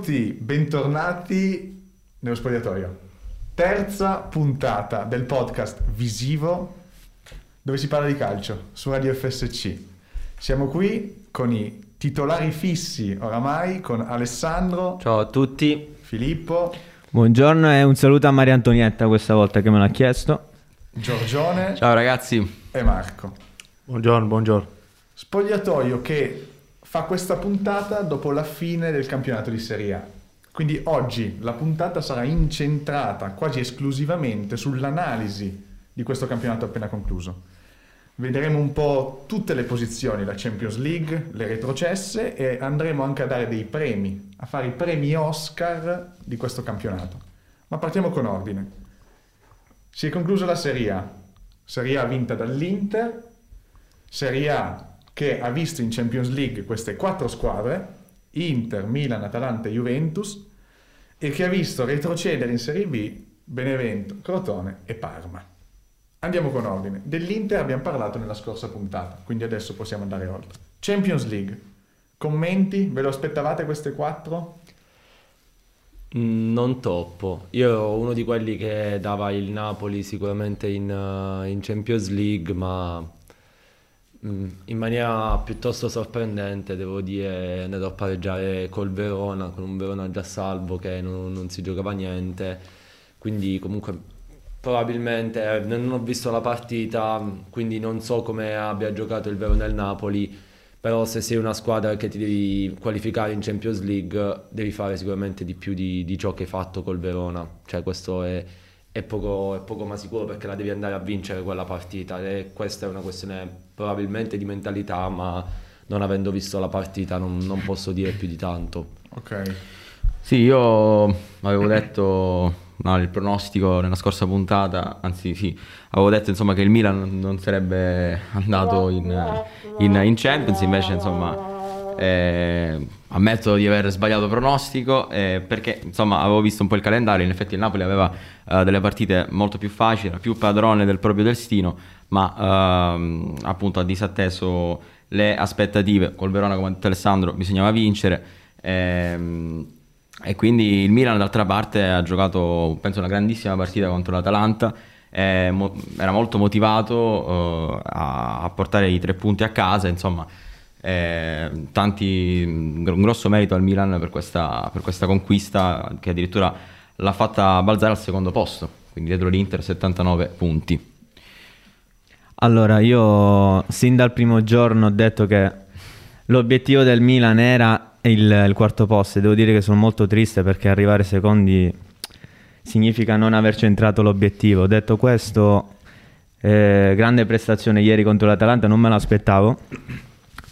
Benvenuti, bentornati nello spogliatoio. Terza puntata del podcast visivo dove si parla di calcio su Radio FSC. Siamo qui con i titolari fissi oramai, con Alessandro. Ciao a tutti. Filippo. Buongiorno e un saluto a Maria Antonietta questa volta che me l'ha chiesto. Giorgione. Ciao ragazzi. E Marco. Buongiorno, buongiorno. Spogliatoio che fa questa puntata dopo la fine del campionato di Serie A. Quindi oggi la puntata sarà incentrata quasi esclusivamente sull'analisi di questo campionato appena concluso. Vedremo un po' tutte le posizioni, la Champions League, le retrocesse e andremo anche a dare dei premi, a fare i premi Oscar di questo campionato. Ma partiamo con ordine. Si è conclusa la Serie A. Serie A vinta dall'Inter, Serie A che ha visto in Champions League queste quattro squadre, Inter, Milan, Atalanta e Juventus, e che ha visto retrocedere in Serie B Benevento, Crotone e Parma. Andiamo con ordine. Dell'Inter abbiamo parlato nella scorsa puntata, quindi adesso possiamo andare oltre. Champions League. Commenti? Ve lo aspettavate queste quattro? Mm, non troppo. Io ero uno di quelli che dava il Napoli sicuramente in, uh, in Champions League, ma in maniera piuttosto sorprendente, devo dire, è andato a pareggiare col Verona, con un Verona già salvo che non, non si giocava niente, quindi comunque probabilmente eh, non ho visto la partita, quindi non so come abbia giocato il Verona e il Napoli, però se sei una squadra che ti devi qualificare in Champions League devi fare sicuramente di più di, di ciò che hai fatto col Verona, cioè questo è è poco, è poco ma sicuro perché la devi andare a vincere quella partita e questa è una questione probabilmente di mentalità ma non avendo visto la partita non, non posso dire più di tanto. Ok. Sì, io avevo detto no, il pronostico nella scorsa puntata, anzi sì, avevo detto insomma che il Milan non sarebbe andato in, in, in Champions, invece insomma eh, ammetto di aver sbagliato pronostico eh, perché insomma avevo visto un po' il calendario. In effetti il Napoli aveva eh, delle partite molto più facili, era più padrone del proprio destino, ma ehm, appunto ha disatteso le aspettative. Col Verona, come ha detto Alessandro, bisognava vincere. Ehm, e quindi il Milan, d'altra parte, ha giocato, penso, una grandissima partita contro l'Atalanta. Eh, mo- era molto motivato eh, a-, a portare i tre punti a casa, insomma. Eh, tanti, un grosso merito al Milan per questa, per questa, conquista che addirittura l'ha fatta balzare al secondo posto, quindi dietro l'Inter 79 punti. Allora, io sin dal primo giorno ho detto che l'obiettivo del Milan era il, il quarto posto e devo dire che sono molto triste perché arrivare secondi significa non aver centrato l'obiettivo. Detto questo, eh, grande prestazione ieri contro l'Atalanta, non me l'aspettavo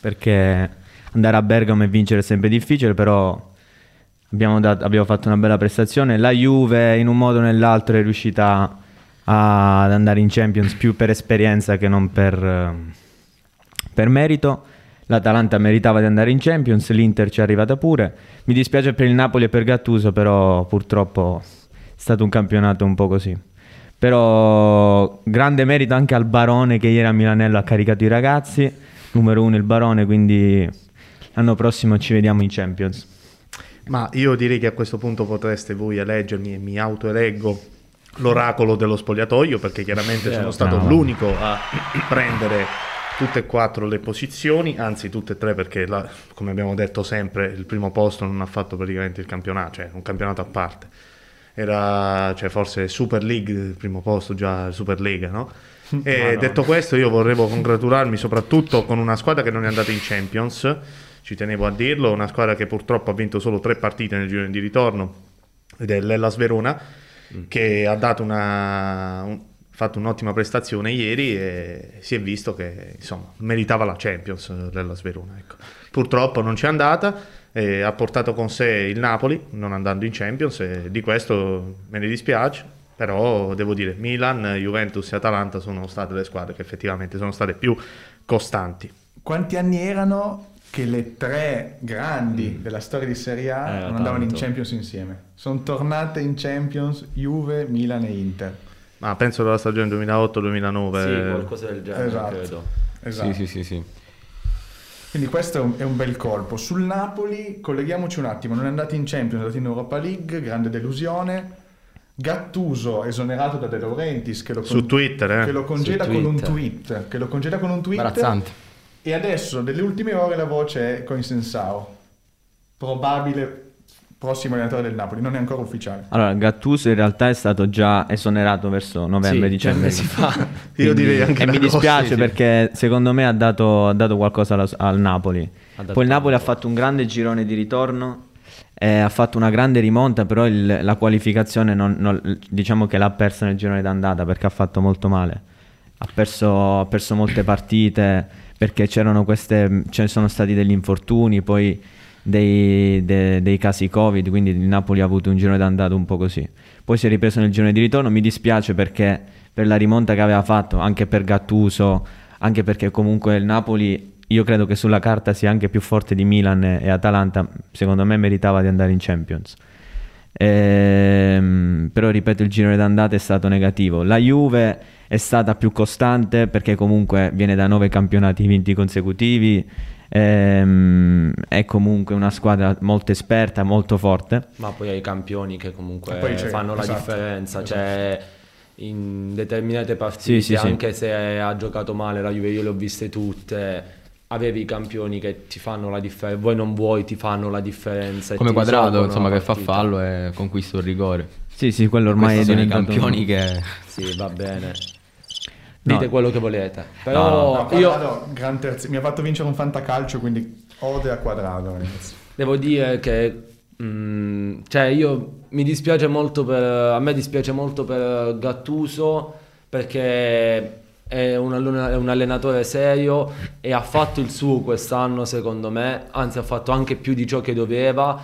perché andare a Bergamo e vincere è sempre difficile, però abbiamo, dato, abbiamo fatto una bella prestazione. La Juve in un modo o nell'altro è riuscita ad andare in Champions più per esperienza che non per, per merito. L'Atalanta meritava di andare in Champions, l'Inter ci è arrivata pure. Mi dispiace per il Napoli e per Gattuso, però purtroppo è stato un campionato un po' così. Però grande merito anche al Barone che ieri a Milanello ha caricato i ragazzi numero uno il Barone, quindi l'anno prossimo ci vediamo in Champions. Ma io direi che a questo punto potreste voi eleggermi e mi autoeleggo l'oracolo dello spogliatoio perché chiaramente sono stato no. l'unico a prendere tutte e quattro le posizioni, anzi tutte e tre perché la, come abbiamo detto sempre il primo posto non ha fatto praticamente il campionato, cioè un campionato a parte. Era cioè, forse Super League il primo posto, già Super Lega, no? E detto questo, io vorrevo congratularmi soprattutto con una squadra che non è andata in Champions, ci tenevo a dirlo, una squadra che purtroppo ha vinto solo tre partite nel giro di ritorno, ed è l'Ellas Verona, mm. che ha dato una, un, fatto un'ottima prestazione ieri e si è visto che insomma, meritava la Champions l'Ellas Verona. Ecco. Purtroppo non c'è andata, eh, ha portato con sé il Napoli non andando in Champions e di questo me ne dispiace però devo dire Milan, Juventus e Atalanta sono state le squadre che effettivamente sono state più costanti. Quanti anni erano che le tre grandi mm. della storia di Serie A eh, non andavano in Champions insieme? Sono tornate in Champions Juve, Milan e Inter. Ma penso dalla stagione 2008-2009. Sì, qualcosa del genere, esatto. credo. Esatto. Sì, sì, sì, sì. Quindi questo è un, è un bel colpo. Sul Napoli, colleghiamoci un attimo, non è andato in Champions, è andato in Europa League, grande delusione. Gattuso esonerato da De Laurentiis che lo, Su Twitter, eh. che lo congeda Su con un Twitter. tweet. Che lo congeda con un tweet. Imbarazzante. E adesso, nelle ultime ore, la voce è Coinsensao. Probabile prossimo allenatore del Napoli, non è ancora ufficiale. Allora, Gattuso in realtà è stato già esonerato verso Sì, novembre-dicembre. tre mesi fa. Io direi anche E mi dispiace sì, sì. perché secondo me ha dato, ha dato qualcosa alla- al Napoli. Poi il Napoli ha fatto un grande girone di ritorno, eh, ha fatto una grande rimonta, però il- la qualificazione non- non- diciamo che l'ha persa nel girone d'andata perché ha fatto molto male. Ha perso, ha perso molte partite perché c'erano queste, ce sono stati degli infortuni, poi dei, de- dei casi Covid, quindi il Napoli ha avuto un girone d'andata un po' così. Poi si è ripreso nel girone di ritorno, mi dispiace perché per la rimonta che aveva fatto, anche per Gattuso, anche perché comunque il Napoli, io credo che sulla carta sia anche più forte di Milan e Atalanta, secondo me meritava di andare in Champions. Ehm, però ripeto il girone d'andata è stato negativo la Juve è stata più costante perché comunque viene da nove campionati vinti consecutivi ehm, è comunque una squadra molto esperta molto forte Ma poi hai i campioni che comunque fanno la esatto, differenza. esatto. Cioè, in determinate partite, Sì, sì, sì. anche se ha giocato male la Juve, io le ho viste tutte. Avevi i campioni che ti fanno la differenza, vuoi non vuoi, ti fanno la differenza. Come quadrato, insomma, che fa fallo e conquista un rigore. sì sì quello ormai Questi è sono i campioni che... Sì, va bene. No. Dite quello che volete. No, Però No, io Quadrado, gran terzi- mi ha fatto vincere un fantacalcio, quindi ode a quadrado. ragazzi. devo dire che mm, cioè io mi dispiace molto per a me dispiace molto per Gattuso perché è un, allenatore serio e ha fatto il suo quest'anno secondo me. Anzi ha fatto anche più di ciò che doveva.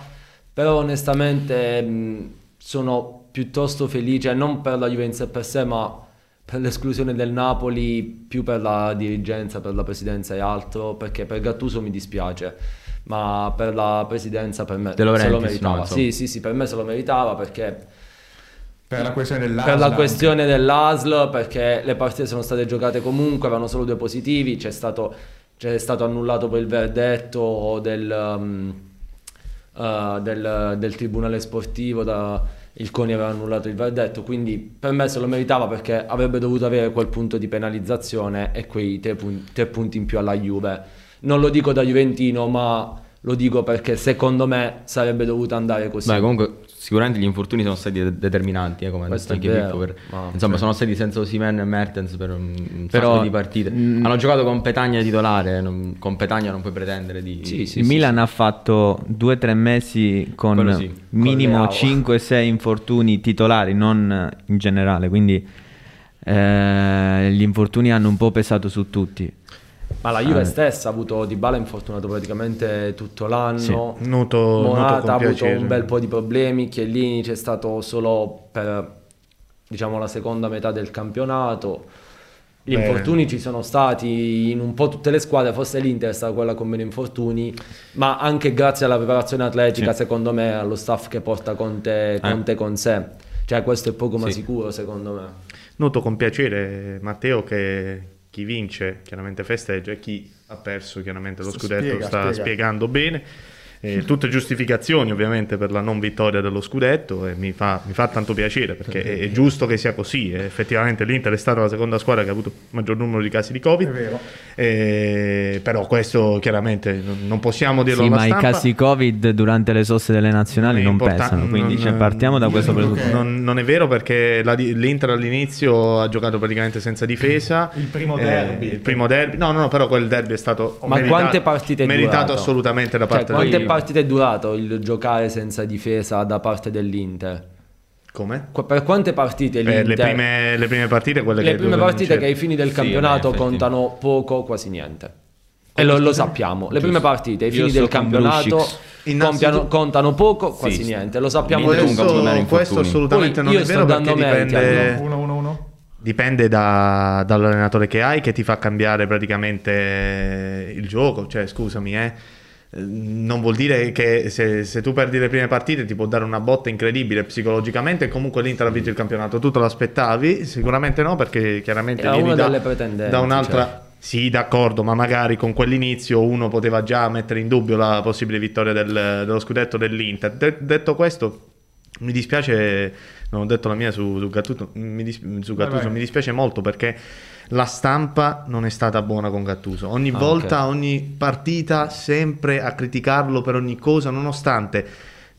Però onestamente mm, sono piuttosto felice non per la Juventus sé per sé ma per l'esclusione del Napoli più per la dirigenza, per la presidenza e altro, perché per Gattuso mi dispiace, ma per la presidenza per me se lo meritava. no, sì, sì, sì, per me se lo meritava perché Per la questione dell'ASL. per la anche. questione dell'ASL, perché le partite sono state giocate comunque, avevano solo due positivi, c'è stato, c'è stato annullato poi il verdetto del, um, uh, del, del tribunale sportivo, da- il CONI aveva annullato il verdetto, quindi per me se lo meritava perché avrebbe dovuto avere quel punto di penalizzazione e quei tre, pun- tre punti in più alla Juve. Non lo dico da Juventino, ma lo dico perché secondo me sarebbe dovuto andare così. Beh, comunque sicuramente gli infortuni sono stati de- determinanti, eh, come Questo detto anche Pippo. per- ma- insomma, sì. sono stati senza Osimen e Mertens per un, Però- sacco di partite. Mm. Hanno giocato con Petagna titolare, non- con Petagna non puoi pretendere di... Sì, sì, il Milan ha fatto due o tre mesi con sì. minimo Con Leao. 5-6 infortuni titolari, non in generale, quindi eh, gli infortuni hanno un po' pesato su tutti. Ma la Juve Eh. stessa ha avuto Dybala infortunato praticamente tutto l'anno. Sì. Noto Morata ha avuto un bel po' di problemi. Chiellini c'è stato solo per diciamo la seconda metà del campionato. Gli Beh. infortuni ci sono stati in un po' tutte le squadre, forse l'Inter è stata quella con meno infortuni, ma anche grazie alla preparazione atletica, Sì. secondo me, allo staff che porta Conte, Conte con sé. Cioè questo è poco ma Sì. sicuro, secondo me. Noto con piacere, Matteo, che chi vince chiaramente festeggia e chi ha perso chiaramente lo scudetto Spiega, sta spiega. spiegando bene. Eh, tutte giustificazioni ovviamente per la non vittoria dello scudetto e mi fa, mi fa tanto piacere perché è, è giusto che sia così. Eh, effettivamente l'Inter è stata la seconda squadra che ha avuto il maggior numero di casi di Covid. È vero. Eh, però questo chiaramente non, possiamo dirlo Sì, alla ma i stampa. casi Covid durante le soste delle nazionali non pesano, quindi non- cioè, partiamo da questo presupposto. Non, non è vero perché la l'Inter all'inizio ha giocato praticamente senza difesa. Il primo Eh, derby. il primo derby. No, no, no, però quel derby è stato Ma meritato- quante partite meritato durato? assolutamente da Cioè, parte quante del partite è durato il giocare senza difesa da parte dell'Inter? Come? Qu- Per quante partite Eh, l'Inter? le, prime, le prime partite, quelle le che prime partite che ai fini del Sì, campionato contano poco, quasi niente. E lo, lo sappiamo. Le prime partite ai fini sto del campionato compiano- contano poco, quasi Sì, sì. niente. Lo sappiamo Questo, meno questo assolutamente Poi non io è vero perché dipende, 1-1-1. dipende da- dall'allenatore che hai che ti fa cambiare praticamente il gioco. Cioè, scusami, eh. Eh, Non vuol dire che se, se tu perdi le prime partite ti può dare una botta incredibile psicologicamente. Comunque l'Inter ha vinto il campionato. Tu te lo aspettavi? Sicuramente no, perché chiaramente Era vieni una da, da un'altra. cioè. Sì, d'accordo, ma magari con quell'inizio uno poteva già mettere in dubbio la possibile vittoria del- dello scudetto dell'Inter. De- detto questo, mi dispiace, non ho detto la mia su, su Gattuso, mi, dis- su Gattuso, mi dispiace molto perché la stampa non è stata buona con Gattuso. Ogni Ah, volta, ogni partita, sempre a criticarlo per ogni cosa, nonostante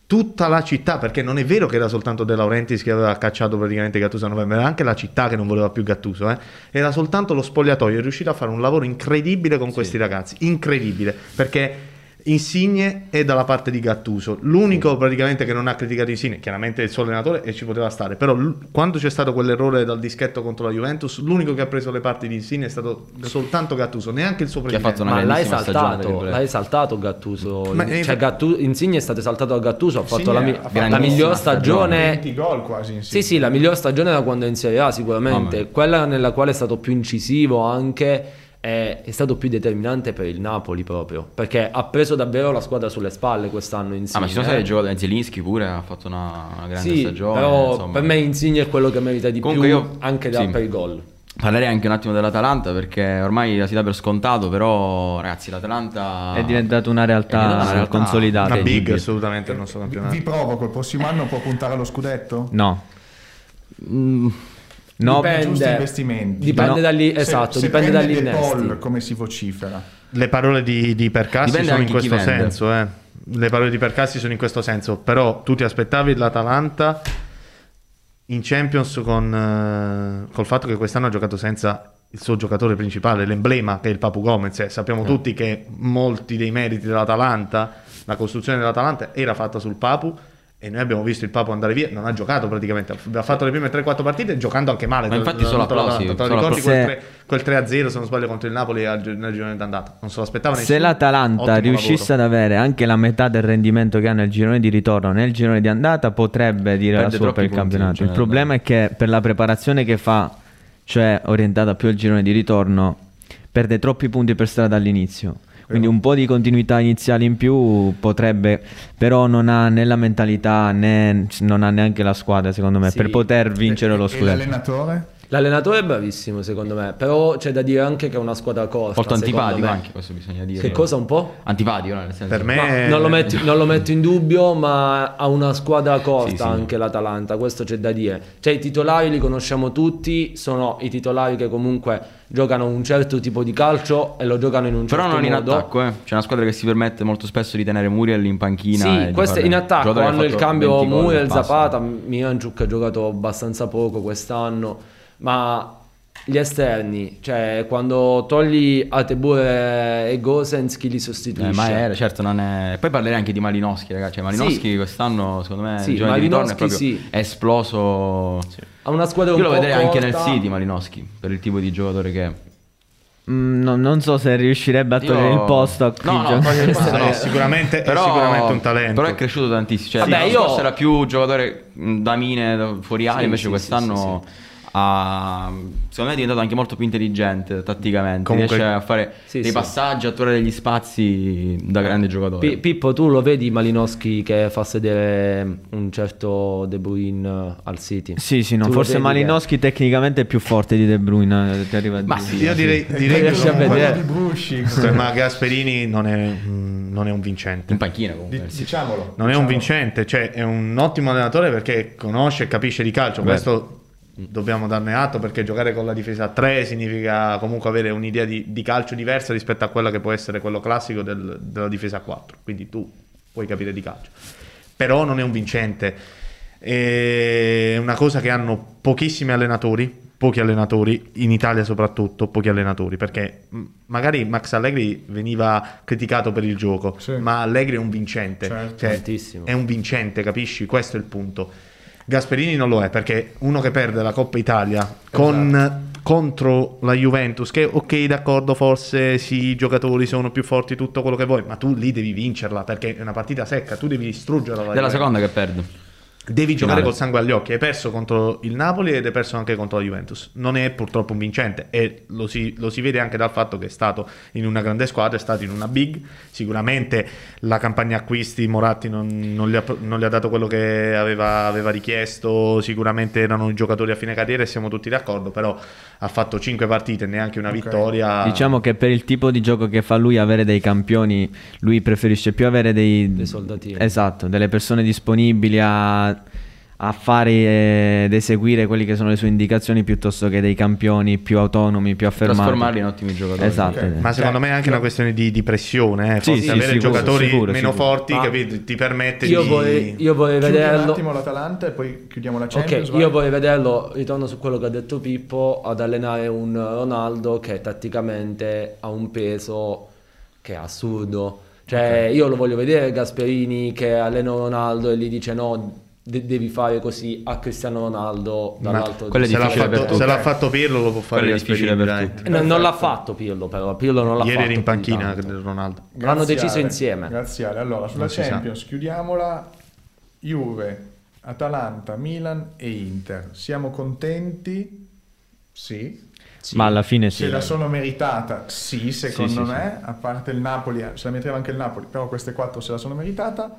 tutta la città, perché non è vero che era soltanto De Laurentiis che aveva cacciato praticamente Gattuso a novembre, era anche la città che non voleva più Gattuso, eh. era soltanto lo spogliatoio, è riuscito a fare un lavoro incredibile con questi ragazzi, incredibile, perché Insigne è dalla parte di Gattuso, l'unico praticamente che non ha criticato Insigne, chiaramente è il suo allenatore e ci poteva stare, però l- quando c'è stato quell'errore dal dischetto contro la Juventus, l'unico che ha preso le parti di Insigne è stato soltanto Gattuso, neanche il suo presidente. fatto una Ma l'hai grandissima stagione, tra saltato, virgolette. l'hai saltato Gattuso. Ma- cioè, Gattu- Insigne è stato esaltato da Gattuso, ha fatto Insigne la, mi- ha fatto la miglior stagione. stagione. 20 gol quasi insieme. Sì, sì, la miglior stagione da quando è in Serie A sicuramente. Mamma. Quella nella quale è stato più incisivo anche è, è stato più determinante per il Napoli proprio, perché ha preso davvero la squadra sulle spalle quest'anno Ah, insieme. ma ci sono stati giocatori, Zelinski pure ha fatto una, una grande Sì, stagione. però insomma. per me Insigne è quello che merita di Comunque più io- anche da, sì. per i gol. Parlerei anche un attimo dell'Atalanta perché ormai la si dà per scontato, però ragazzi l'Atalanta È diventata una realtà, diventata una realtà consolidata. Una big assolutamente il nostro Vi, campionato. vi provoco, il prossimo anno può puntare allo scudetto? No, Mm, no, Dipende. Giusti investimenti. Dipende No. dagli, Se- esatto, se dipende prende dagli innesti. come si vocifera? Le parole di, di Percassi Dipende sono in questo senso, eh. Le parole di Percassi sono in questo senso, però tu ti aspettavi l'Atalanta in Champions con eh, col fatto che quest'anno ha giocato senza il suo giocatore principale, l'emblema che è il Papu Gomez. Eh, sappiamo tutti che molti dei meriti dell'Atalanta, la costruzione dell'Atalanta era fatta sul Papu e noi abbiamo visto il Papu andare via, non ha giocato praticamente, ha fatto le prime 3-4 partite giocando anche male. Ma infatti solo contro applausi. Te ricordi quel, 3, quel 3-0 se non sbaglio contro il Napoli nel girone d'andata? Non se lo aspettava nessuno. Se l'Atalanta riuscisse ad avere anche la metà del rendimento che ha nel girone di ritorno nel girone di andata, potrebbe dire la Perde sua troppi per il campionato. Il generale. problema è che per la preparazione che fa, cioè orientata più al girone di ritorno, perde troppi punti per strada all'inizio. Quindi un po' di continuità iniziale in più potrebbe, però non ha né la mentalità né non ha neanche la squadra, secondo me, Sì. per poter vincere E- lo e scudetto. l'allenatore? L'allenatore è bravissimo secondo me, però c'è da dire anche che è una squadra corta. molto antipatico anche, questo bisogna dire. Che cosa un po'? Antipatico, no? nel senso. Per me- non, lo metto, non lo metto in dubbio, ma ha una squadra corta Sì, sì. anche l'Atalanta, questo c'è da dire. Cioè i titolari li conosciamo tutti, sono i titolari che comunque giocano un certo tipo di calcio e lo giocano in un Però certo non in modo. attacco, eh. C'è una squadra che si permette molto spesso di tenere Muriel in panchina. Sì, queste in attacco hanno il cambio 20 gol Muriel. Zapata, Miranchuk ha giocato abbastanza poco quest'anno, ma gli esterni, cioè quando togli Atebure e Gosens chi li Eh, sostituisce? ma era, certo, non è. Poi parlerei anche di Malinowski, ragazzi. Cioè, Malinowski quest'anno, secondo me, Sì, il giorno di ritorno è Malinowski proprio sì. è esploso. Ha una squadra un Io lo po' vedrei anche nel corta. City Malinowski, per il tipo di giocatore che è. Mm, no- non so se riuscirebbe a Io- togliere il posto a No, no, posto No, no. sicuramente, Però, è sicuramente un talento. però è cresciuto tantissimo. Cioè, Vabbè, io- era più giocatore mh, da mine, da fuori aria, Sì, invece sì, quest'anno ha- secondo me è diventato anche molto più intelligente tatticamente. Comunque- Riesce a fare Sì, dei sì. passaggi, a trovare degli spazi da grande giocatore. Pi- Pippo, tu lo vedi Malinowski che fa sedere un certo De Bruyne al City? Sì, sì, no, forse vedi che- Malinowski tecnicamente è più forte di De Bruyne, eh, ti arriva a Ma sì, Io direi, direi che riesci a vedere. di ma Gasperini non è, mm, non è un vincente. In panchina comunque. Di- diciamolo. Non è un diciamolo. vincente, cioè è un ottimo allenatore perché conosce e capisce di calcio. Questo dobbiamo darne atto perché giocare con la difesa a 3 significa comunque avere un'idea di, di calcio diversa rispetto a quella che può essere quello classico del- della difesa a 4. Quindi tu puoi capire di calcio. Però non è un vincente. È una cosa che hanno pochissimi allenatori, pochi allenatori, in Italia soprattutto, pochi allenatori, perché magari Max Allegri veniva criticato per il gioco, Sì. ma Allegri è un vincente, Certo. cioè, Tantissimo. è un vincente, capisci? Questo è il punto. Gasperini non lo è perché uno che perde la Coppa Italia con, contro la Juventus, che ok, d'accordo, forse sì, i giocatori sono più forti, tutto quello che vuoi, ma tu lì devi vincerla perché è una partita secca, tu devi distruggerla. la Della Juventus. seconda che perde. Devi giocare Finale. col sangue agli occhi. Hai perso contro il Napoli ed hai perso anche contro la Juventus. Non è purtroppo un vincente e lo si, lo si vede anche dal fatto che è stato in una grande squadra, è stato in una big. Sicuramente la campagna acquisti Moratti non, non gli, ha, non gli ha dato quello che aveva, aveva richiesto. Sicuramente erano i giocatori a fine carriera e siamo tutti d'accordo. Però ha fatto 5 partite e neanche una Ok. vittoria. Diciamo che per il tipo di gioco che fa lui avere dei campioni, lui preferisce più avere dei, Dei soldatini. Esatto, delle persone disponibili a, a fare eh, ed eseguire quelle che sono le sue indicazioni piuttosto che dei campioni più autonomi, più affermati. Trasformarli in ottimi giocatori. Esatto. Ok. Ma secondo me è anche una questione di, di pressione. Eh. Sì, Forse sì, avere sicuro, giocatori sicuro, meno sicuro. forti Ma- capito, ti permette Io di. vorrei, io vorrei Chiudi un vederlo. attimo l'Atalanta e poi chiudiamo la Champions. Ok, vai. io vorrei vederlo, ritorno su quello che ha detto Pippo, ad allenare un Ronaldo che tatticamente ha un peso che è assurdo. Cioè, io lo voglio vedere Gasperini che allena Ronaldo e gli dice no, de- devi fare così a Cristiano Ronaldo dall'alto. è se, l'ha difficile per fatto, tutti. se l'ha fatto Pirlo lo può fare difficile per tutti. Eh, non, non l'ha fatto Pirlo però, Pirlo non l'ha Ieri fatto era in di panchina tanto. Ronaldo. L'hanno Grazie deciso Ale. insieme. Grazie. Allora, sulla Non. Champions chiudiamola. Juve, Atalanta, Milan e Inter. Siamo contenti? Sì. Ma alla fine sì. Se la sono meritata? Sì, secondo Sì, sì, me. A parte il Napoli, eh, se la metteva anche il Napoli, però queste quattro se la sono meritata.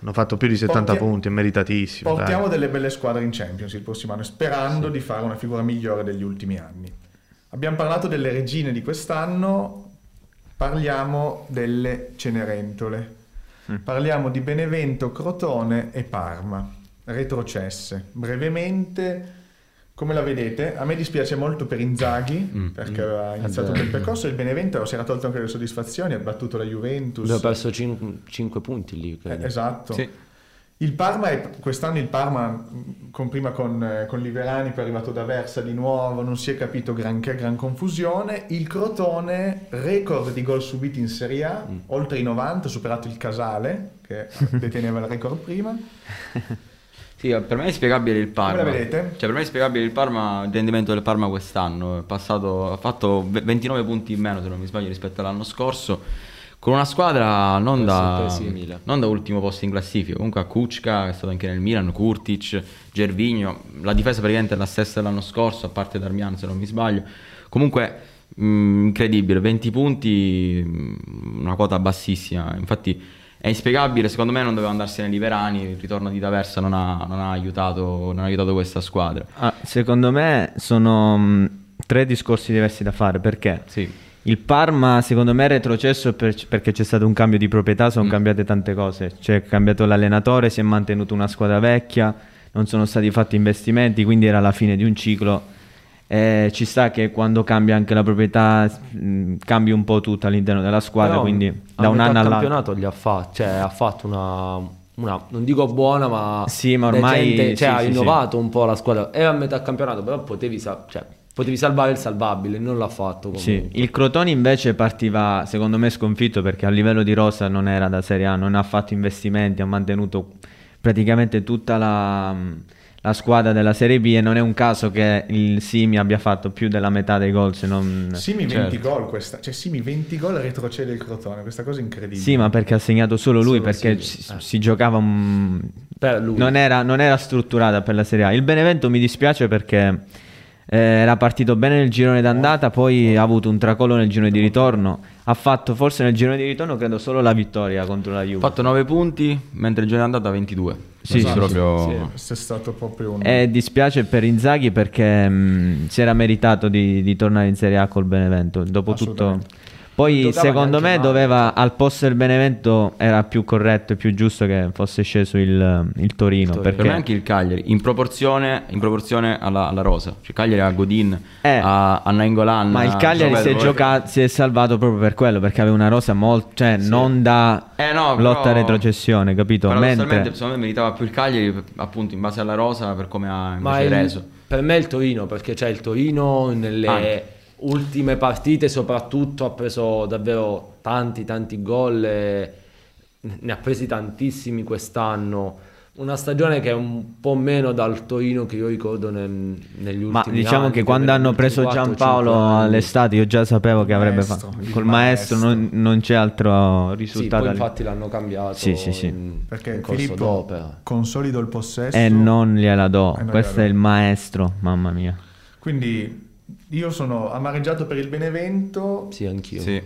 Hanno fatto più di 70 Porti- punti, è meritatissimo. dai. Portiamo delle belle squadre in Champions il prossimo anno, sperando di fare una figura migliore degli ultimi anni. Abbiamo parlato delle regine di quest'anno, parliamo delle Cenerentole. Parliamo di Benevento, Crotone e Parma, retrocesse. Brevemente, come la vedete? A me dispiace molto per Inzaghi, perché aveva iniziato un vero. bel percorso, il Benevento si era tolto anche le soddisfazioni, ha battuto la Juventus. Abbiamo perso 5 punti lì, Eh, esatto. Sì. Il Parma, è, quest'anno il Parma, mh, con, prima con, eh, con Liverani, poi è arrivato da Versa di nuovo, non si è capito granché, gran confusione. Il Crotone, record di gol subiti in Serie A, Mm. oltre i 90, ha superato il Casale, che deteneva il record prima. Sì, per me è spiegabile il Parma. Come la vedete? Cioè, per me è spiegabile il Parma, il rendimento del Parma quest'anno. È passato, ha fatto ve- 29 punti in meno, se non mi sbaglio, rispetto all'anno scorso. Con una squadra non da, non da ultimo posto in classifica. Comunque a Kuczka, che è stato anche nel Milan, Kurtic, Gervigno. La difesa praticamente è la stessa dell'anno scorso, a parte Darmian, se non mi sbaglio. Comunque, mh, incredibile, 20 punti, mh, una quota bassissima. Infatti è inspiegabile, secondo me non doveva andarsene Liverani, il ritorno di D'Aversa non ha, non ha aiutato, non ha aiutato questa squadra. Ah, secondo me sono mh, tre discorsi diversi da fare perché Sì. il Parma secondo me è retrocesso per- perché c'è stato un cambio di proprietà, sono Mm. cambiate tante cose, cioè è cambiato l'allenatore, si è mantenuta una squadra vecchia, non sono stati fatti investimenti, quindi era la fine di un ciclo. E ci sta che quando cambia anche la proprietà mh, cambi un po' tutto all'interno della squadra, Però, quindi da un anno all'altro. campionato gli ha fatto, cioè ha fatto una, una- non dico buona, ma, Sì, ma ormai- decente, cioè sì, ha sì, innovato un po' la squadra. Era a metà campionato, però potevi, cioè, potevi salvare il salvabile, non l'ha fatto. Sì, il Crotone invece partiva secondo me sconfitto perché a livello di rosa non era da Serie A, non ha fatto investimenti, ha mantenuto praticamente tutta la, la squadra della Serie B e non è un caso che il Simi abbia fatto più della metà dei gol se non... Simi Certo. 20 gol questa, cioè Simi 20 gol retrocede il Crotone, questa cosa è incredibile. Sì, ma perché ha segnato solo lui, Solo perché si, si giocava un... Per lui. Non era, non era strutturata per la Serie A. Il Benevento mi dispiace perché eh, era partito bene nel girone d'andata, poi ha avuto un tracollo nel girone di ritorno. Ha fatto forse nel girone di ritorno credo solo la vittoria contro la Ha Juve. fatto 9 punti, mentre il giorno è andata 22. Sì, sì, proprio... sì. È stato proprio un... E dispiace per Inzaghi perché mh, si era meritato di, di tornare in Serie A col Benevento. Dopo tutto. Assolutamente. Poi Giocava secondo me male. doveva al posto del Benevento era più corretto e più giusto che fosse sceso il, il Torino. Torino. Perché Per me anche il Cagliari, in proporzione, in proporzione alla, alla rosa. Cioè Cagliari ha Godin, Eh, a, a Nainggolan. Ma il a Cagliari si è, gioca- si è salvato proprio per quello, perché aveva una rosa molto, cioè non da Eh no, lotta però- a retrocessione, capito? Mentre secondo me meritava più il Cagliari, appunto, in base alla rosa, per come ha Ma invece il- reso. per me è il Torino, perché c'è il Torino nelle Anche. Ultime partite soprattutto ha preso davvero tanti tanti gol, e ne ha presi tantissimi quest'anno. una stagione che è un po' meno dal Torino che io ricordo nel, negli ultimi Ma anni. diciamo che quando hanno preso Giampaolo all'estate io già sapevo che avrebbe Maestro, fatto. il Col maestro, maestro. non, non c'è altro Sì, risultato. poi lì. infatti l'hanno cambiato Sì, sì, sì. in, Perché in Filippo d'opera. consolido il possesso. E non gliela do. Questo è il maestro, mamma mia. Quindi io sono amareggiato per il Benevento, Sì, anch'io. Sì.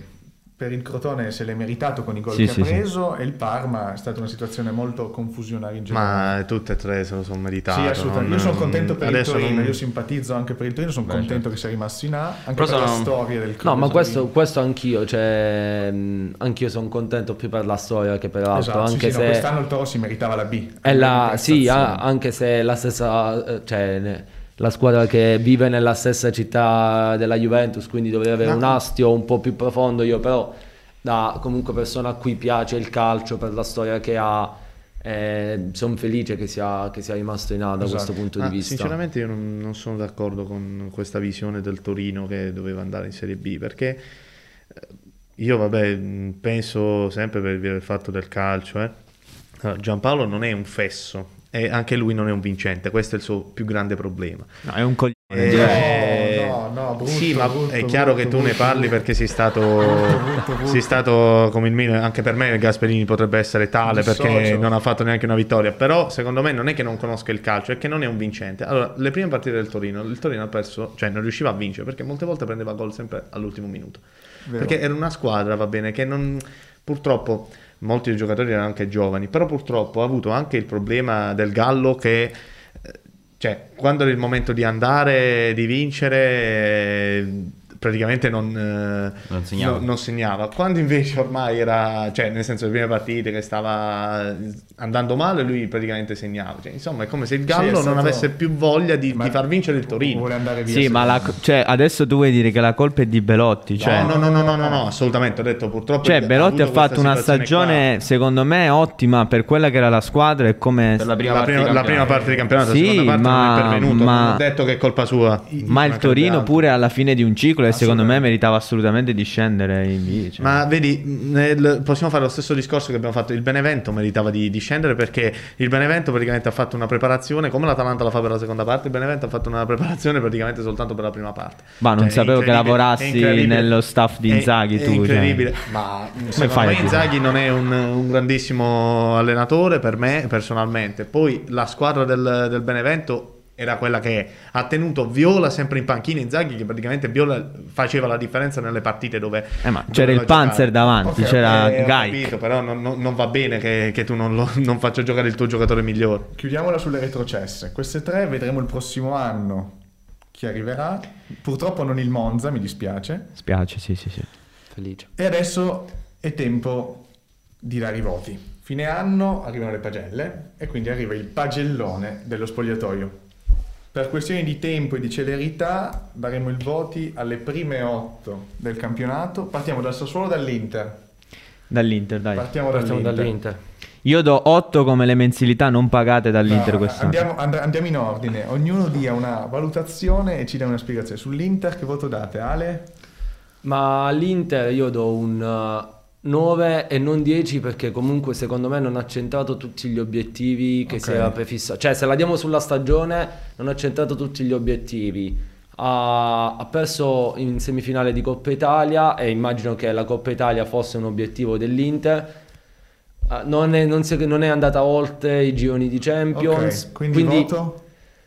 per il Crotone se l'è meritato con i gol Sì, che sì, ha sì. preso e il Parma è stata una situazione molto confusionaria in generale. Ma tutte e tre se lo sono meritato. Sì, assolutamente. non- Io sono contento per il Torino, non- io simpatizzo anche per il Torino, sono Beh, contento certo. che sia rimasto in A, anche Però per la sono- storia del club. No, ma questo, questo anch'io, cioè, anch'io sono contento più per la storia che per altro, Esatto, anche sì, no, se... quest'anno il Toro si meritava la B. È la, sì, anche se la stessa, eh, cioè, ne- la squadra che vive nella stessa città della Juventus, quindi dovrebbe avere Ma- un astio un po' più profondo. Io però, da comunque persona a cui piace il calcio per la storia che ha, sono felice che sia, che sia rimasto in A da Esatto. questo punto Ma di vista. Sinceramente io non, non sono d'accordo con questa visione del Torino che doveva andare in Serie B perché eh, io vabbè penso sempre per del fatto del calcio eh, Giampaolo non è un fesso e anche lui non è un vincente questo è il suo più grande problema No, è un coglione. Eh, cioè. no, no, brutto, sì, ma brutto, è chiaro brutto, che tu ne parli brutto. perché sei stato, brutto, brutto. sei stato come il Milan, anche per me Gasperini potrebbe essere tale perché Dissocio. non ha fatto neanche una vittoria, però secondo me non è che non conosca il calcio, è che non è un vincente. Allora, le prime partite del Torino, il Torino ha perso, cioè non riusciva a vincere perché molte volte prendeva gol sempre all'ultimo minuto. Vero. Perché era una squadra, va bene, che non purtroppo molti dei giocatori erano anche giovani, però purtroppo ha avuto anche il problema del Gallo che eh, cioè, quando era il momento di andare, di vincere, eh, praticamente non, eh, Non segnava. no- non segnava. Quando invece ormai era, cioè, nel senso, le prime partite che stava andando male, lui praticamente segnava. Cioè, insomma, è come se il Sì, Gallo è non stato- avesse più voglia di, di far vincere il Torino. Vuole andare via. Sì, ma la, cioè, adesso tu vuoi dire che la colpa è di Belotti. Cioè, no, no, no, no, no, no, assolutamente. Ho detto purtroppo. Cioè, Belotti ha avuto fatto una stagione, qua. secondo me, ottima per quella che era la squadra e come... Per la prima La parte prima, di la prima campionato. parte di campionato, Sì, la seconda parte ma- non è pervenuto. ma- Non ho detto che è colpa sua. Ma il Torino pure alla fine di un ciclo e secondo me meritava assolutamente di scendere in B. cioè. Ma vedi, nel- possiamo fare lo stesso discorso che abbiamo fatto. Il Benevento meritava di, di scendere perché il Benevento praticamente ha fatto una preparazione, come l'Atalanta la fa per la seconda parte, il Benevento ha fatto una preparazione praticamente soltanto per la prima parte. Ma non Cioè, è sapevo che lavorassi è nello staff di È- Inzaghi è tu, cioè. incredibile. Ma secondo fai me? Inzaghi non è un, un grandissimo allenatore per me personalmente. Poi la squadra del, del Benevento era quella che ha tenuto Viola sempre in panchina Inzaghi che praticamente Viola faceva la differenza nelle partite dove Eh, ma c'era il Panzer davanti, Ok, c'era Eh, ho Gaik. capito, però non, non- non va bene che, che tu non, lo- non faccia giocare il tuo giocatore migliore. Chiudiamola sulle retrocesse. Queste tre vedremo il prossimo anno chi arriverà. Purtroppo non il Monza, mi dispiace. Spiace, sì, sì, sì. Felice. E adesso è tempo di dare i voti. Fine anno arrivano le pagelle e quindi arriva il pagellone dello spogliatoio. Per questioni di tempo e di celerità daremo i voti alle prime otto del campionato. Partiamo dal Sassuolo o dall'Inter? Dall'Inter, dai. Partiamo, Partiamo dall'Inter. dall'Inter. Io do 8 come le mensilità non pagate dall'Inter No, quest'anno. andiamo, and- andiamo in ordine, ognuno dia una valutazione e ci dà una spiegazione. Sull'Inter che voto date? Ale? Ma all'Inter io do un uh, 9 e non 10 perché comunque secondo me non ha centrato tutti gli obiettivi che si Ok. era prefissato. Cioè se la diamo sulla stagione non ha centrato tutti gli obiettivi. Ha, ha perso in semifinale di Coppa Italia e immagino che la Coppa Italia fosse un obiettivo dell'Inter. Ah, non, è, non si non è andata oltre i gironi di Champions. Ok, quindi, voto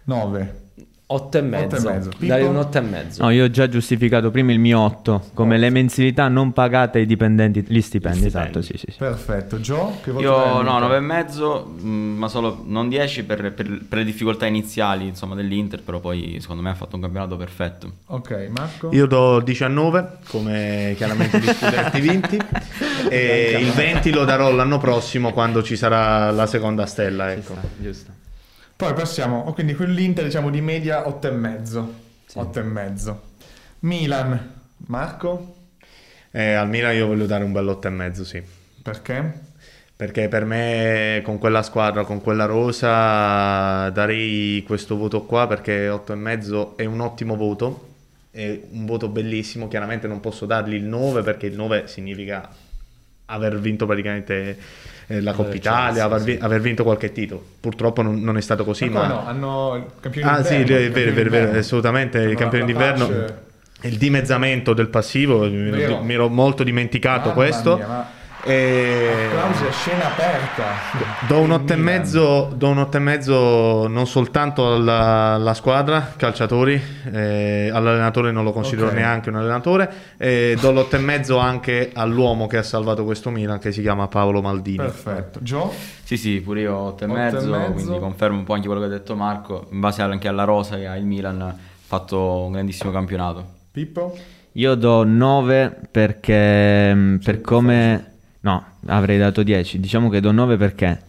9. 8 e mezzo. Pippo? un 8 e mezzo. No, io ho già giustificato prima il mio 8 come le mensilità non pagate ai dipendenti, gli stipendi, Gli esatto, stipendi. sì, sì, sì. Perfetto. Joe? Che voto Io dai no, all'Inter? 9 e mezzo, mh, ma solo non 10 per, per- per le difficoltà iniziali insomma, dell'Inter, però poi secondo me ha fatto un campionato perfetto. Ok, Marco? Io do 19 come chiaramente gli scudetti vinti e il 20 lo darò l'anno prossimo quando ci sarà la seconda stella. Ecco. giusto. Poi passiamo, oh, quindi quell'Inter diciamo di media 8 e mezzo. 8 e mezzo. Milan, Marco? Eh, al Milan io voglio dare un bel 8 e mezzo, sì. Perché? Perché per me con quella squadra, con quella rosa, darei questo voto qua perché 8 e mezzo è un ottimo voto, è un voto bellissimo, chiaramente non posso dargli il 9 perché il 9 significa aver vinto praticamente eh, la Coppa Italia, aver, vi- aver vinto qualche titolo. Purtroppo non, non è stato così, Ma ma... no, hanno il campione Ah sì, d'inverno, il vero, è campione vero, è vero, assolutamente, il Hanno campione la d'inverno, pace. il dimezzamento del passivo, mi ero, Vero. mi ero molto dimenticato Mamma questo. mia, ma- E... Applausi a scena aperta. Do un Il 8 e mezzo, do un otto e mezzo non soltanto alla, alla squadra, calciatori, eh, all'allenatore non lo considero Ok. neanche un allenatore, e do l'otto e mezzo anche all'uomo che ha salvato questo Milan che si chiama Paolo Maldini. Perfetto. Gio? Sì, sì, pure io 8 e Otto e mezzo, mezzo. quindi confermo un po' anche quello che ha detto Marco, in base anche alla rosa che ha il Milan, ha fatto un grandissimo campionato. Pippo? Io do 9 perché mm, per come... No, avrei dato 10. Diciamo che do 9 perché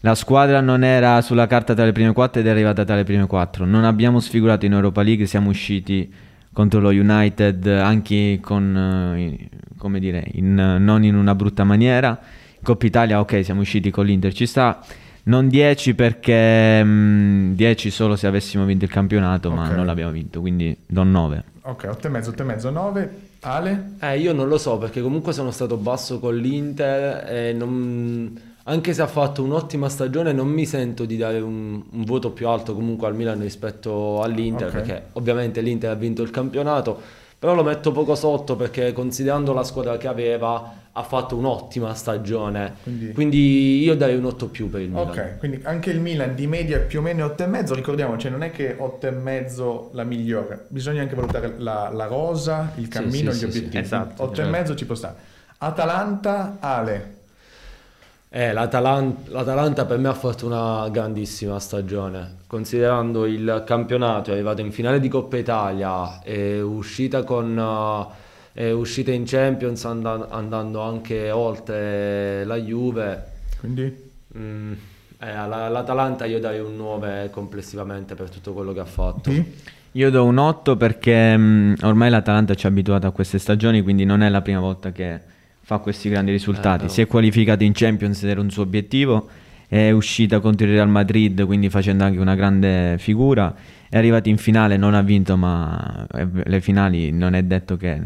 la squadra non era sulla carta tra le prime 4 ed è arrivata tra le prime 4. Non abbiamo sfigurato in Europa League, siamo usciti contro lo United anche con, eh, come dire, in- non in una brutta maniera. Coppa Italia, ok, siamo usciti con l'Inter, ci sta. Non 10 perché mm, 10 solo se avessimo vinto il campionato, ma Ok. non l'abbiamo vinto, quindi do 9. Ok, 8 e mezzo, 8 e mezzo, 9. Ale? Eh, io non lo so perché comunque sono stato basso con l'Inter e non- anche se ha fatto un'ottima stagione non mi sento di dare un, un voto più alto comunque al Milan rispetto all'Inter Ok. perché ovviamente l'Inter ha vinto il campionato, però lo metto poco sotto perché considerando la squadra che aveva ha fatto un'ottima stagione, Quindi- quindi, io darei un 8 più per il Milan. Ok, quindi anche il Milan di media più o meno 8 e mezzo, ricordiamoci, non è che 8 e mezzo la migliore, bisogna anche valutare la, la rosa, il cammino, sì, gli sì, sì. obiettivi. Esatto, 8 e certo. mezzo ci può stare. Atalanta, Ale. Eh, l'Atalan- L'Atalanta per me ha fatto una grandissima stagione, considerando il campionato, è arrivata in finale di Coppa Italia, è uscita, con, eh, è uscita in Champions andan- andando anche oltre la Juve. Quindi Mm, eh, all'Atalanta io darei un 9 complessivamente per tutto quello che ha fatto. P? Io do un 8 perché mh, ormai l'Atalanta ci ha abituato a queste stagioni, quindi non è la prima volta che fa questi grandi risultati. Eh, no. Si è qualificata in Champions era un suo obiettivo, è uscita contro il Real Madrid, quindi facendo anche una grande figura. È arrivata in finale, non ha vinto, ma eh, le finali non è detto che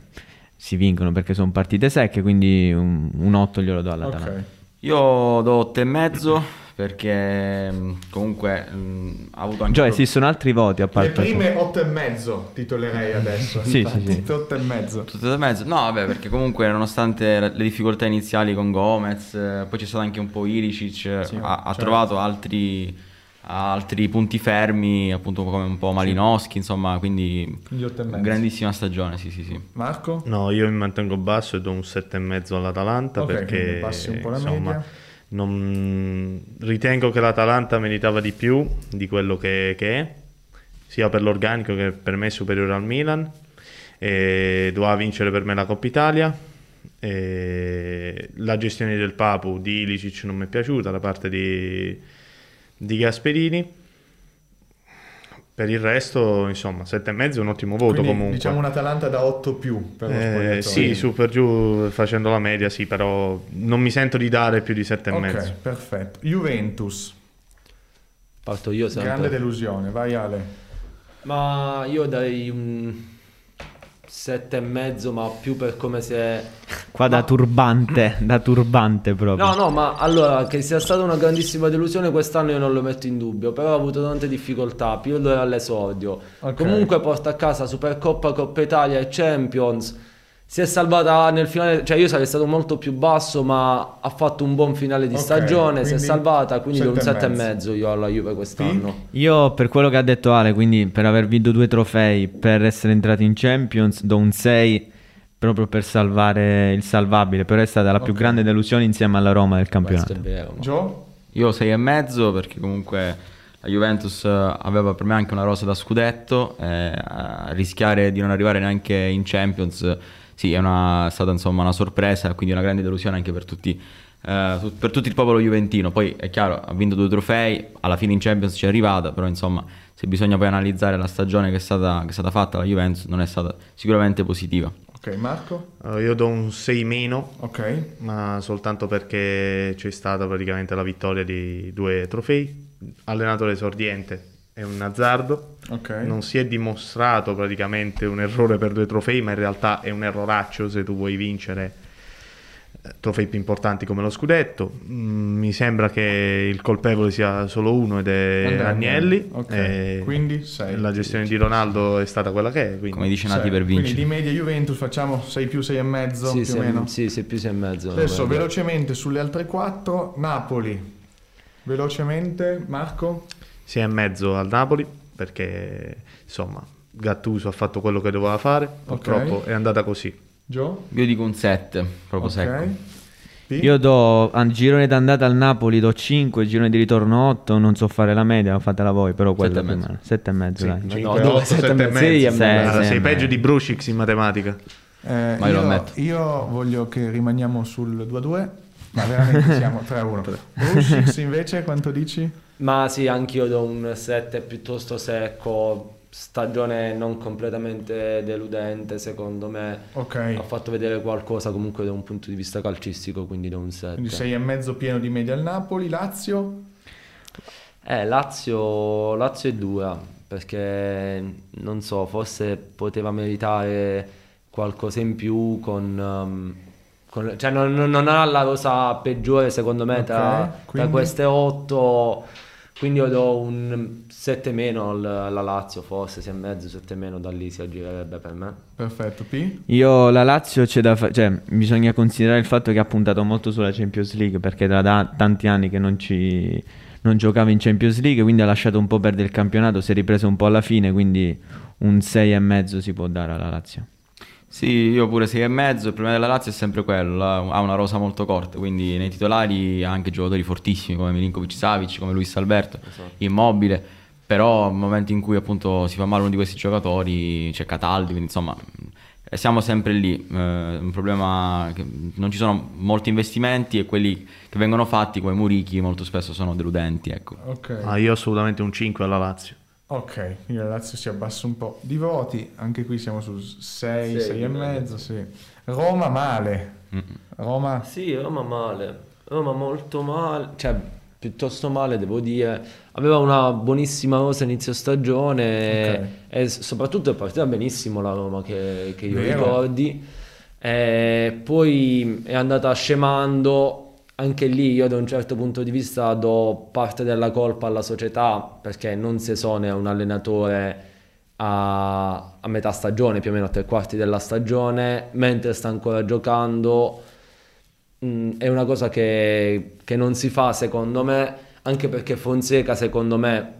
si vincono perché sono partite secche, quindi un, un 8 glielo do all'Atalanta. Ok. Io do 8 e mezzo perché mh, comunque mh, ha avuto anche... Gio, pro- esistono altri voti a Le parte prime 8 e mezzo titolerei adesso. Sì, Infatti, sì, sì. 8 e mezzo. Tutto e mezzo? No, vabbè, perché comunque nonostante le difficoltà iniziali con Gomez, eh, poi c'è stato anche un po' Ilicic, eh, ha, ha certo. trovato altri, altri punti fermi, appunto come un po' Malinowski, insomma, quindi 8 e mezzo. grandissima stagione, sì, sì, sì. Marco? No, io mi mantengo basso e do un 7,5 all'Atalanta Ok, quindi perché passi un po' la insomma, media. Non- ritengo che l'Atalanta meritava di più di quello che, che è, sia per l'organico che per me è superiore al Milan. E doveva vincere per me la Coppa Italia. E la gestione del Papu di Ilicic non mi è piaciuta da parte di, di Gasperini. Per il resto, insomma, 7,5 è un ottimo voto Quindi comunque. diciamo un Atalanta da 8 più per lo Eh, sì, su per giù facendo la media, sì, però non mi sento di dare più di 7,5. Ok, perfetto. Juventus, Parto io sempre. grande delusione, vai Ale. Ma io darei un 7 e mezzo, ma più per come si è... Qua da turbante, da turbante proprio. No, no, ma allora che sia stata una grandissima delusione quest'anno io non lo metto in dubbio, però ha avuto tante difficoltà, pillole all'esordio. Ok. Comunque porta a casa Supercoppa, Coppa Italia e Champions. Si è salvata nel finale, cioè io sarei stato molto più basso, ma ha fatto un buon finale di Ok, stagione, si è salvata, quindi do un sette e 7 e mezzo. mezzo io alla Juve quest'anno. Io per quello che ha detto Ale, quindi per aver vinto due trofei, per essere entrati in Champions, do un 6 proprio per salvare il salvabile, però è stata la più Ok. grande delusione insieme alla Roma del Questo campionato. è vero. ma- Gio? Io 6 e mezzo perché comunque la Juventus aveva per me anche una rosa da scudetto, eh, a rischiare di non arrivare neanche in Champions, sì, è, una- è stata insomma una sorpresa, quindi una grande delusione anche per tutti, tu- per tutto il popolo juventino. Poi è chiaro, ha vinto due trofei, alla fine in Champions ci è arrivata, però insomma se bisogna poi analizzare la stagione che è stata, che è stata fatta la Juventus non è stata sicuramente positiva. Ok, Marco? Allora, io do un 6 meno, Ok. ma soltanto perché c'è stata praticamente la vittoria di due trofei. Allenatore esordiente è un azzardo. Ok. Non si è dimostrato praticamente un errore per due trofei, ma in realtà è un erroraccio se tu vuoi vincere trofei più importanti come lo scudetto. Mm, mi sembra che il colpevole sia solo uno ed è Andrea Agnelli. Ok, E quindi sei. La gestione di Ronaldo è stata quella che è. Quindi. Come dice Nati Sei. per vincere. Quindi di media Juventus facciamo 6 più 6 e mezzo Sì, più sei, o meno. sì, sei più sei e mezzo. Adesso velocemente sulle altre 4, Napoli. Velocemente, Marco. Sei e mezzo al Napoli perché insomma Gattuso ha fatto quello che doveva fare. Purtroppo è andata così. Joe. Io dico un 7, proprio Ok. secco. Io do a girone d'andata al Napoli do 5, girone di ritorno 8, non so fare la media, fatela voi, però quello Sette e più o mezzo. meno. 7 e mezzo, Sì, dai. cinque, no, otto, dove? sette Sette e mezzo. mezzo? Sì, Sei, Allora, sei sei peggio di Brucic in matematica. Eh, Ma io lo io, ammetto. io voglio che rimaniamo sul 2-2, ma veramente siamo 3-1. Brushix invece quanto dici? Ma sì, anch'io do un 7 piuttosto secco. Stagione non completamente deludente, secondo me. Ok, Ha fatto vedere qualcosa comunque da un punto di vista calcistico, quindi do un 7. quindi 6 e mezzo pieno di media al Napoli, Lazio. Eh, Lazio, Lazio è dura perché non so, forse poteva meritare qualcosa in più con, um, con- cioè non, non- ha la rosa peggiore secondo me Ok, tra, tra queste otto, quindi io do un 7 meno al- alla Lazio, forse 6 e mezzo, 7 meno da lì si aggirerebbe per me. Perfetto, P. Io la Lazio c'è da fa- cioè bisogna considerare il fatto che ha puntato molto sulla Champions League perché da, da tanti anni che non ci non giocava in Champions League, quindi ha lasciato un po' perdere il campionato, si è ripreso un po' alla fine, quindi un 6 e mezzo si può dare alla Lazio. Sì, io pure 6 e mezzo. Il problema della Lazio è sempre quello: ha una rosa molto corta. Quindi nei titolari ha anche giocatori fortissimi come Milinkovic Savic, come Luis Alberto, immobile. Però nel momento in cui appunto si fa male uno di questi giocatori, c'è Cataldi, quindi insomma eh, siamo sempre lì. Eh, un problema che non ci sono molti investimenti e quelli che vengono fatti come Murichi molto spesso sono deludenti. Ecco. Ok. Ah, io assolutamente un 5 alla Lazio. Ok, quindi la Lazio si abbassa un po' di voti, anche qui siamo su 6, Sei 6 e e mezzo, sì. Roma male. Roma Sì, Roma male, Roma molto male, cioè piuttosto male devo dire. Aveva una buonissima rosa inizio stagione Ok. e soprattutto è partita benissimo la Roma che, che io Vero. ricordi. E poi è andata scemando. Anche lì io da un certo punto di vista do parte della colpa alla società perché non si esonera un allenatore a, a metà stagione, più o meno a tre quarti della stagione, mentre sta ancora giocando. Mm, è una cosa che, che non si fa secondo me, anche perché Fonseca secondo me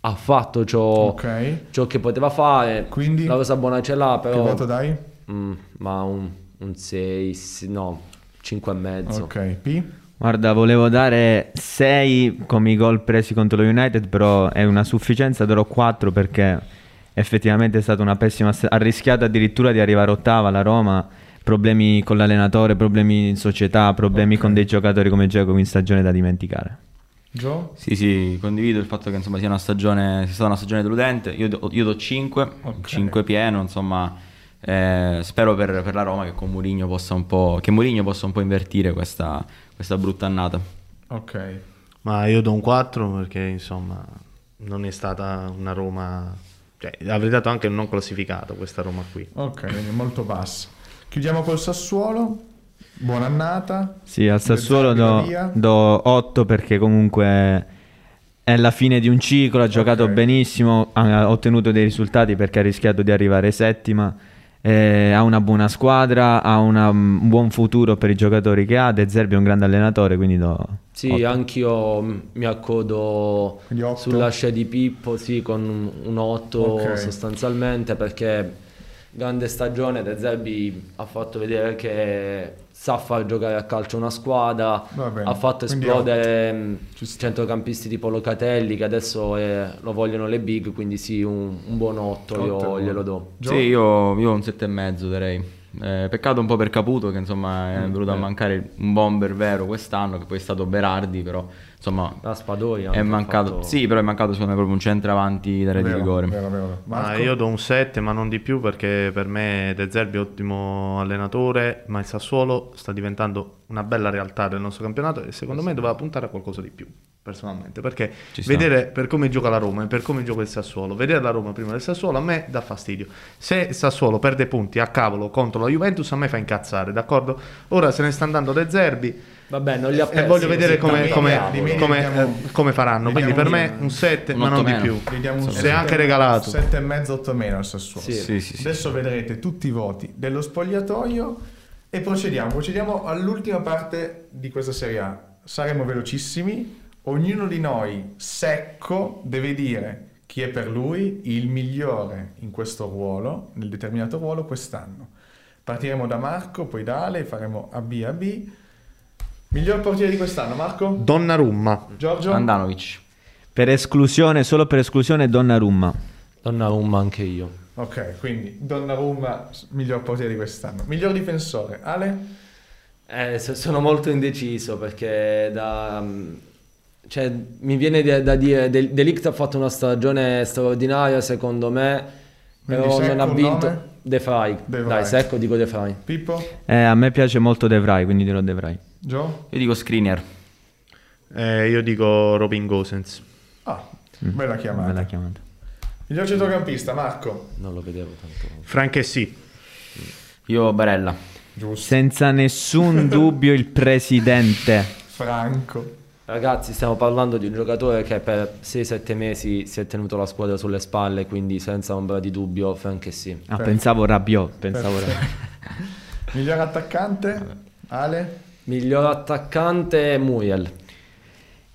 ha fatto ciò, Ok. ciò che poteva fare. Quindi La cosa buona ce l'ha, che però... voto dai? Mm, ma un, 6, no, 5 e mezzo. Ok, P. Guarda, volevo dare 6 come i gol presi contro lo United, però è una sufficienza, darò 4 perché effettivamente è stata una pessima... Ha rischiato addirittura di arrivare ottava la Roma, problemi con l'allenatore, problemi in società, problemi Ok. con dei giocatori come Giacomo in stagione da dimenticare. Joe? Sì, sì, condivido il fatto che insomma sia una stagione, sia stata una stagione deludente. Io do, io do 5, Ok. 5 pieno, insomma. Eh, spero per, per la Roma che con Mourinho possa un po', che Mourinho possa un po' invertire questa, questa brutta annata. Ok. Ma io do un 4 perché insomma non è stata una Roma... Cioè, avrei dato anche un non classificato questa Roma qui. Ok, quindi molto basso. Chiudiamo col Sassuolo. Buona annata. Sì, al Sassuolo do, do 8 perché comunque è la fine di un ciclo, ha giocato Ok. benissimo, ha ottenuto dei risultati perché ha rischiato di arrivare settima, eh, ha una buona squadra, ha una- un buon futuro per i giocatori che ha, De Zerbi è un grande allenatore, quindi do Sì, otto. anch'io mm, mi accodo Quindi otto? sulla scia di Pippo, sì, con un- un 8 Ok. sostanzialmente perché grande stagione, De Zerbi ha fatto vedere che sa far giocare a calcio una squadra, ha fatto quindi esplodere mm, Ci sta. centrocampisti tipo Locatelli che adesso eh, lo vogliono le big, quindi sì, un, un buon 8 Otto è io buono. glielo do. Sì, io, io un 7,5 darei. Eh, peccato un po' per Caputo che insomma è venuto a eh. mancare un bomber vero quest'anno che poi è stato Berardi però insomma Raspadori è anche ha mancato, fatto- sì però è mancato secondo me proprio un centravanti da rete di rigore. vero, vero. Ma io do un 7, ma non di più perché per me De Zerbi è ottimo allenatore, ma il Sassuolo sta diventando una bella realtà del nostro campionato e secondo me doveva puntare a qualcosa di più, personalmente, perché vedere per come gioca la Roma e per come gioca il Sassuolo, vedere la Roma prima del Sassuolo a me dà fastidio. Se il Sassuolo perde punti a cavolo contro la Juventus a me fa incazzare, d'accordo? Ora se ne sta andando De Zerbi Vabbè, non li ha e persi voglio vedere come, come- come- eh, come faranno, quindi per me un 7, un ma non otto di meno. più. Gli diamo un Se è anche regalato. Sette e mezzo, otto meno al Sassuolo. Sì. Sì, sì, sì. Adesso vedrete tutti i voti dello spogliatoio e procediamo. Procediamo all'ultima parte di questa Serie A. Saremo velocissimi. Ognuno di noi, secco, deve dire chi è per lui il migliore in questo ruolo, nel determinato ruolo quest'anno. Partiremo da Marco, poi da Ale, faremo A B A B. Miglior portiere di quest'anno, Marco? Donnarumma. Giorgio? Andanovic. Per esclusione, solo per esclusione Donnarumma. Donnarumma anche io. Ok, quindi Donnarumma, miglior portiere di quest'anno. Miglior difensore, Ale? Eh, so- sono molto indeciso perché da, mm, cioè, mi viene da, da dire De, De Ligt ha fatto una stagione straordinaria secondo me, Quindi però Secco, non ha vinto. nome? De Vrij. De Vrij. Dai, secco dico De Vrij. Pippo? Eh, a me piace molto De Vrij, quindi dirò De Vrij. Joe? Io dico screener. Eh, io dico Robin Gosens. Ah, bella chiamata. Bella chiamata. Miglior centrocampista, Marco. Non lo vedevo tanto. Franche sì. Io Barella. Giusto. Senza nessun dubbio il presidente. Franco. Ragazzi, stiamo parlando di un giocatore che per 6-7 mesi si è tenuto la squadra sulle spalle, quindi senza ombra di dubbio, Frank sì. Ah, pensavo Rabiot, pensavo Rabiot. Miglior attaccante? Ale? Miglior attaccante Muriel.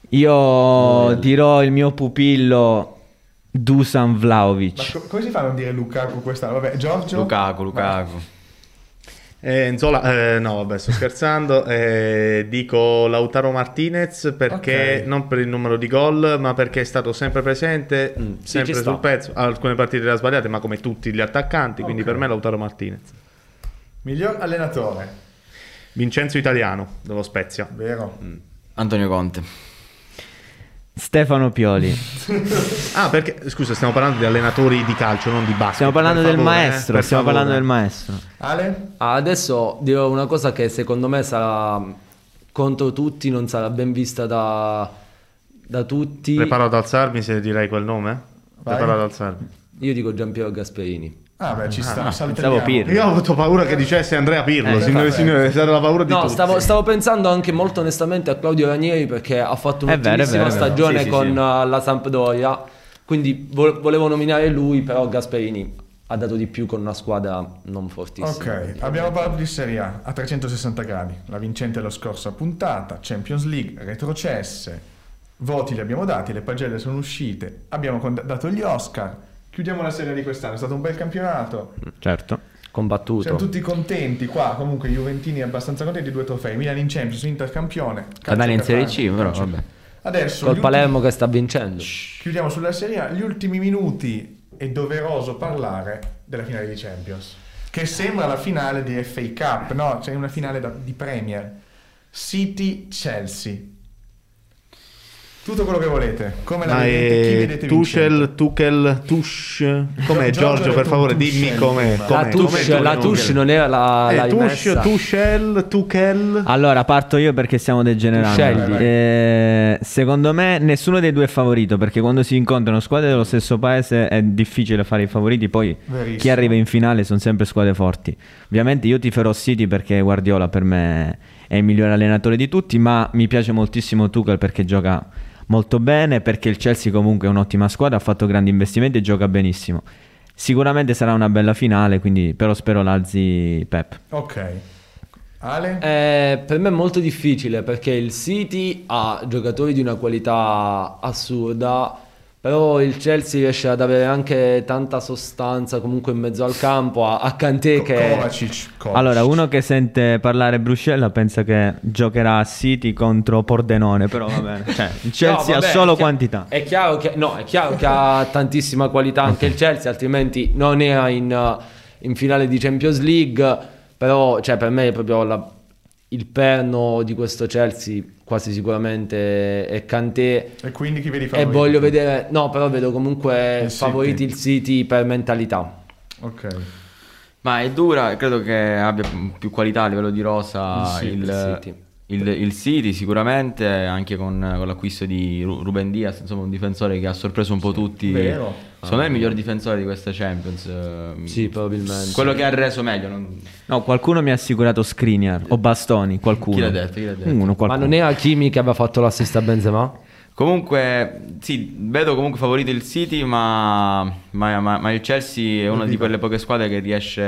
Io dirò il mio pupillo Dusan Ma Vlaovic. co- come si fa a non dire Lukaku quest'anno? Vabbè, Giorgio? Lukaku, Lukaku. Eh, Nzola, eh, no, vabbè, sto scherzando. Eh, dico Lautaro Martinez perché Ok. non per il numero di gol, ma perché è stato sempre presente, Mm, sì, sempre sta. sul pezzo. Alcune partite le ha sbagliate, ma come tutti gli attaccanti. Quindi Ok. per me Lautaro Martinez. Miglior allenatore? Vincenzo Italiano dello Spezia. Vero. Antonio Conte. Stefano Pioli. Ah, perché scusa, stiamo parlando di allenatori di calcio, non di basket. Stiamo parlando del favore, eh, maestro, per stiamo favore. parlando del maestro. Ale? Ah, Adesso dirò una cosa che secondo me sarà contro tutti, non sarà ben vista da, da tutti. Preparo ad alzarmi se direi quel nome? Vai. Preparo ad alzarmi. Io dico Giampiero Gasperini. Ah, beh, ci sta. salutiamo. pensavo Pirlo. Io ho avuto paura che dicesse Andrea Pirlo, Eh, signore e vabbè. signori, è stata la paura di No, tutti. stavo, stavo pensando anche molto onestamente a Claudio Ranieri perché ha fatto un'ottimissima stagione Sì, sì, con sì. uh, la Sampdoria. Quindi vo- volevo nominare lui, però Gasperini ha dato di più con una squadra non fortissima. Ok, abbiamo parlato di Serie A a 360 gradi, la vincente della scorsa puntata, Champions League, retrocesse, voti li abbiamo dati, le pagelle sono uscite, abbiamo dato gli Oscar, chiudiamo la serie di quest'anno, è stato un bel campionato, Certo. Combattuto. siamo tutti contenti qua, comunque i Juventini abbastanza contenti, due trofei, Milan in Champions, Inter campione, Catania in Serie C, però vabbè. Adesso Col Palermo che sta vincendo. ultimi- chiudiamo sulla Serie A, gli ultimi minuti è doveroso parlare della finale di Champions, che sembra la finale di FA Cup, no? C'è una finale da- di Premier. City-Chelsea. Tutto quello che volete. Come la Ma vedete? Chi è vedete Tuchel? Tuchel, Tush. Com'è Giorgio Giorgio, per favore, Tuchel dimmi com'è. prima. La com'è, Tush, com'è la? Tush non era la, Eh, la Tush. Tuchel, Tuchel. Allora, parto io perché stiamo degenerando. Scegli. Eh, secondo me nessuno dei due è favorito perché quando si incontrano squadre dello stesso paese è difficile fare i favoriti, poi Verissimo. chi arriva in finale sono sempre squadre forti. Ovviamente io tiferò City perché Guardiola per me è il migliore allenatore di tutti, ma mi piace moltissimo Tuchel perché gioca molto bene, perché il Chelsea comunque è un'ottima squadra, ha fatto grandi investimenti e gioca benissimo. Sicuramente sarà una bella finale, quindi però spero l'alzi Pep. Ok. Ale? Eh, per me è molto difficile perché il City ha giocatori di una qualità assurda, però il Chelsea riesce ad avere anche tanta sostanza comunque in mezzo al campo, a, a Kanté che... Kovacic. Kovacic. Allora, uno che sente parlare Bruscella pensa che giocherà a City contro Pordenone, però va bene. Cioè, il Chelsea No, vabbè, ha solo è chia- quantità. È chiaro che, no, è chiaro che ha tantissima qualità anche il Chelsea, altrimenti non era in, in finale di Champions League, però cioè, per me è proprio la, il perno di questo Chelsea quasi sicuramente è Kanté E quindi chi vedi e favorito? voglio vedere, no però vedo comunque Il favoriti City. il City per mentalità. Ok. Ma è dura, credo che abbia più qualità a livello di rosa Il il, City, il City. Il- il City sicuramente, anche con, con l'acquisto di Ru- Ruben Diaz, insomma un difensore che ha sorpreso un po' tutti. Vero. Secondo me è il miglior difensore di questa Champions. eh, Sì, probabilmente. Quello che ha reso meglio. non- No, qualcuno mi ha assicurato Skriniar o Bastoni, qualcuno. Chi l'ha detto? Chi l'ha detto? Uno, Ma non è Hakimi che aveva fatto l'assist a Benzema? Comunque, sì, vedo comunque favorito il City, ma, ma- ma- ma il Chelsea è una di quelle poche squadre che riesce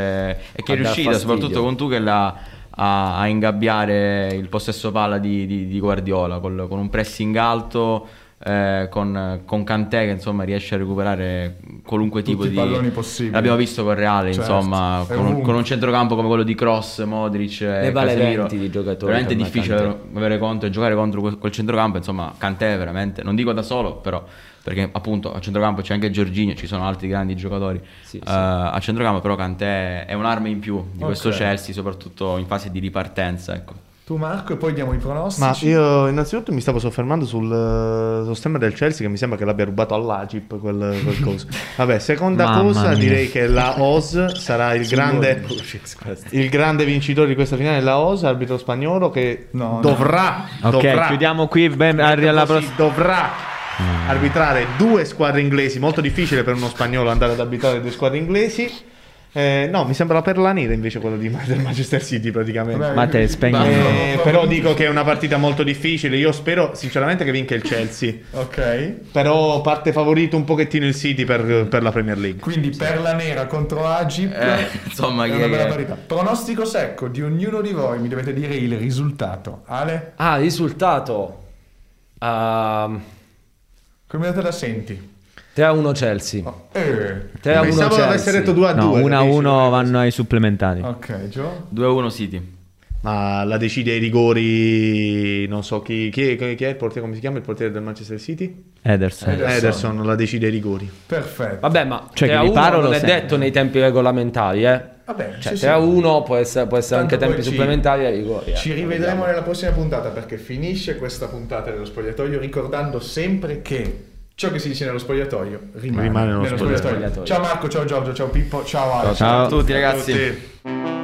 e che è riuscita, fastidio. soprattutto con Tuchel, a, a, a ingabbiare il possesso palla di, di- di Guardiola col- con un pressing alto. eh, con, con Kanté che insomma riesce a recuperare qualunque Tutti tipo i di palloni possibili. l'abbiamo visto con Reale Certo, insomma con un, con un centrocampo come quello di Cross, Modric e vale Casemiro 20 di giocatori veramente difficile Kanté. avere contro e giocare contro quel, quel centrocampo insomma Kanté veramente non dico da solo però perché appunto a centrocampo c'è anche Giorginio ci sono altri grandi giocatori Sì, eh, sì. a centrocampo però Kanté è un'arma in più di questo Ok. Chelsea soprattutto in fase di ripartenza ecco. Tu Marco e poi diamo i Ma pronostici. io innanzitutto mi stavo soffermando sul, eh, sul stemma del Chelsea che mi sembra che l'abbia rubato all'Agip quel, quel coso. Vabbè, seconda Mamma cosa mia. direi che la OS sarà il grande, il grande vincitore di questa finale, la OS, arbitro spagnolo che No, no. dovrà, Ok, dovrà chiudiamo qui. ben- arri- alla prossima. dovrà arbitrare due squadre inglesi, molto difficile per uno spagnolo andare ad arbitrare due squadre inglesi. Eh, no, mi sembra la perla nera invece quello di, del Manchester City praticamente. Ma te, spegni- Eh, però dico che è una partita molto difficile. Io spero sinceramente che vinca il Chelsea. Ok. Però parte favorito un pochettino il City per, per la Premier League. Quindi perla nera contro Agip. Eh, insomma, è una bella parità. Pronostico secco di ognuno di voi, mi dovete dire il risultato. Ale, Ah, risultato. Ehm, come te la senti? 3-1 Chelsea. Oh, eh. 3-1 Pensavo Chelsea. avesse detto 2 a 2. No, 1 a 1 vanno ai supplementari. Ok, Gio. 2-1 City Ma la decide ai rigori. Non so chi, chi, è, chi è il portiere, come si chiama il portiere del Manchester City? Ederson. Ederson. Ederson la decide ai rigori. Perfetto. Vabbè, ma Cioè, che 3-1 riparo non lo è sento. detto nei tempi regolamentari, eh. Vabbè, Cioè, sì, sì. 3-1 può essere, può essere anche tempi ci- supplementari a rigori. eh. Ci rivedremo nella prossima puntata perché finisce questa puntata dello spogliatoio ricordando sempre che ciò che si dice nello spogliatoio rimane, Rimane nello nello spogliatoio. spogliatoio. Ciao Marco, ciao Giorgio, ciao Pippo, ciao Ale. Ciao. a tutti ragazzi Tutti.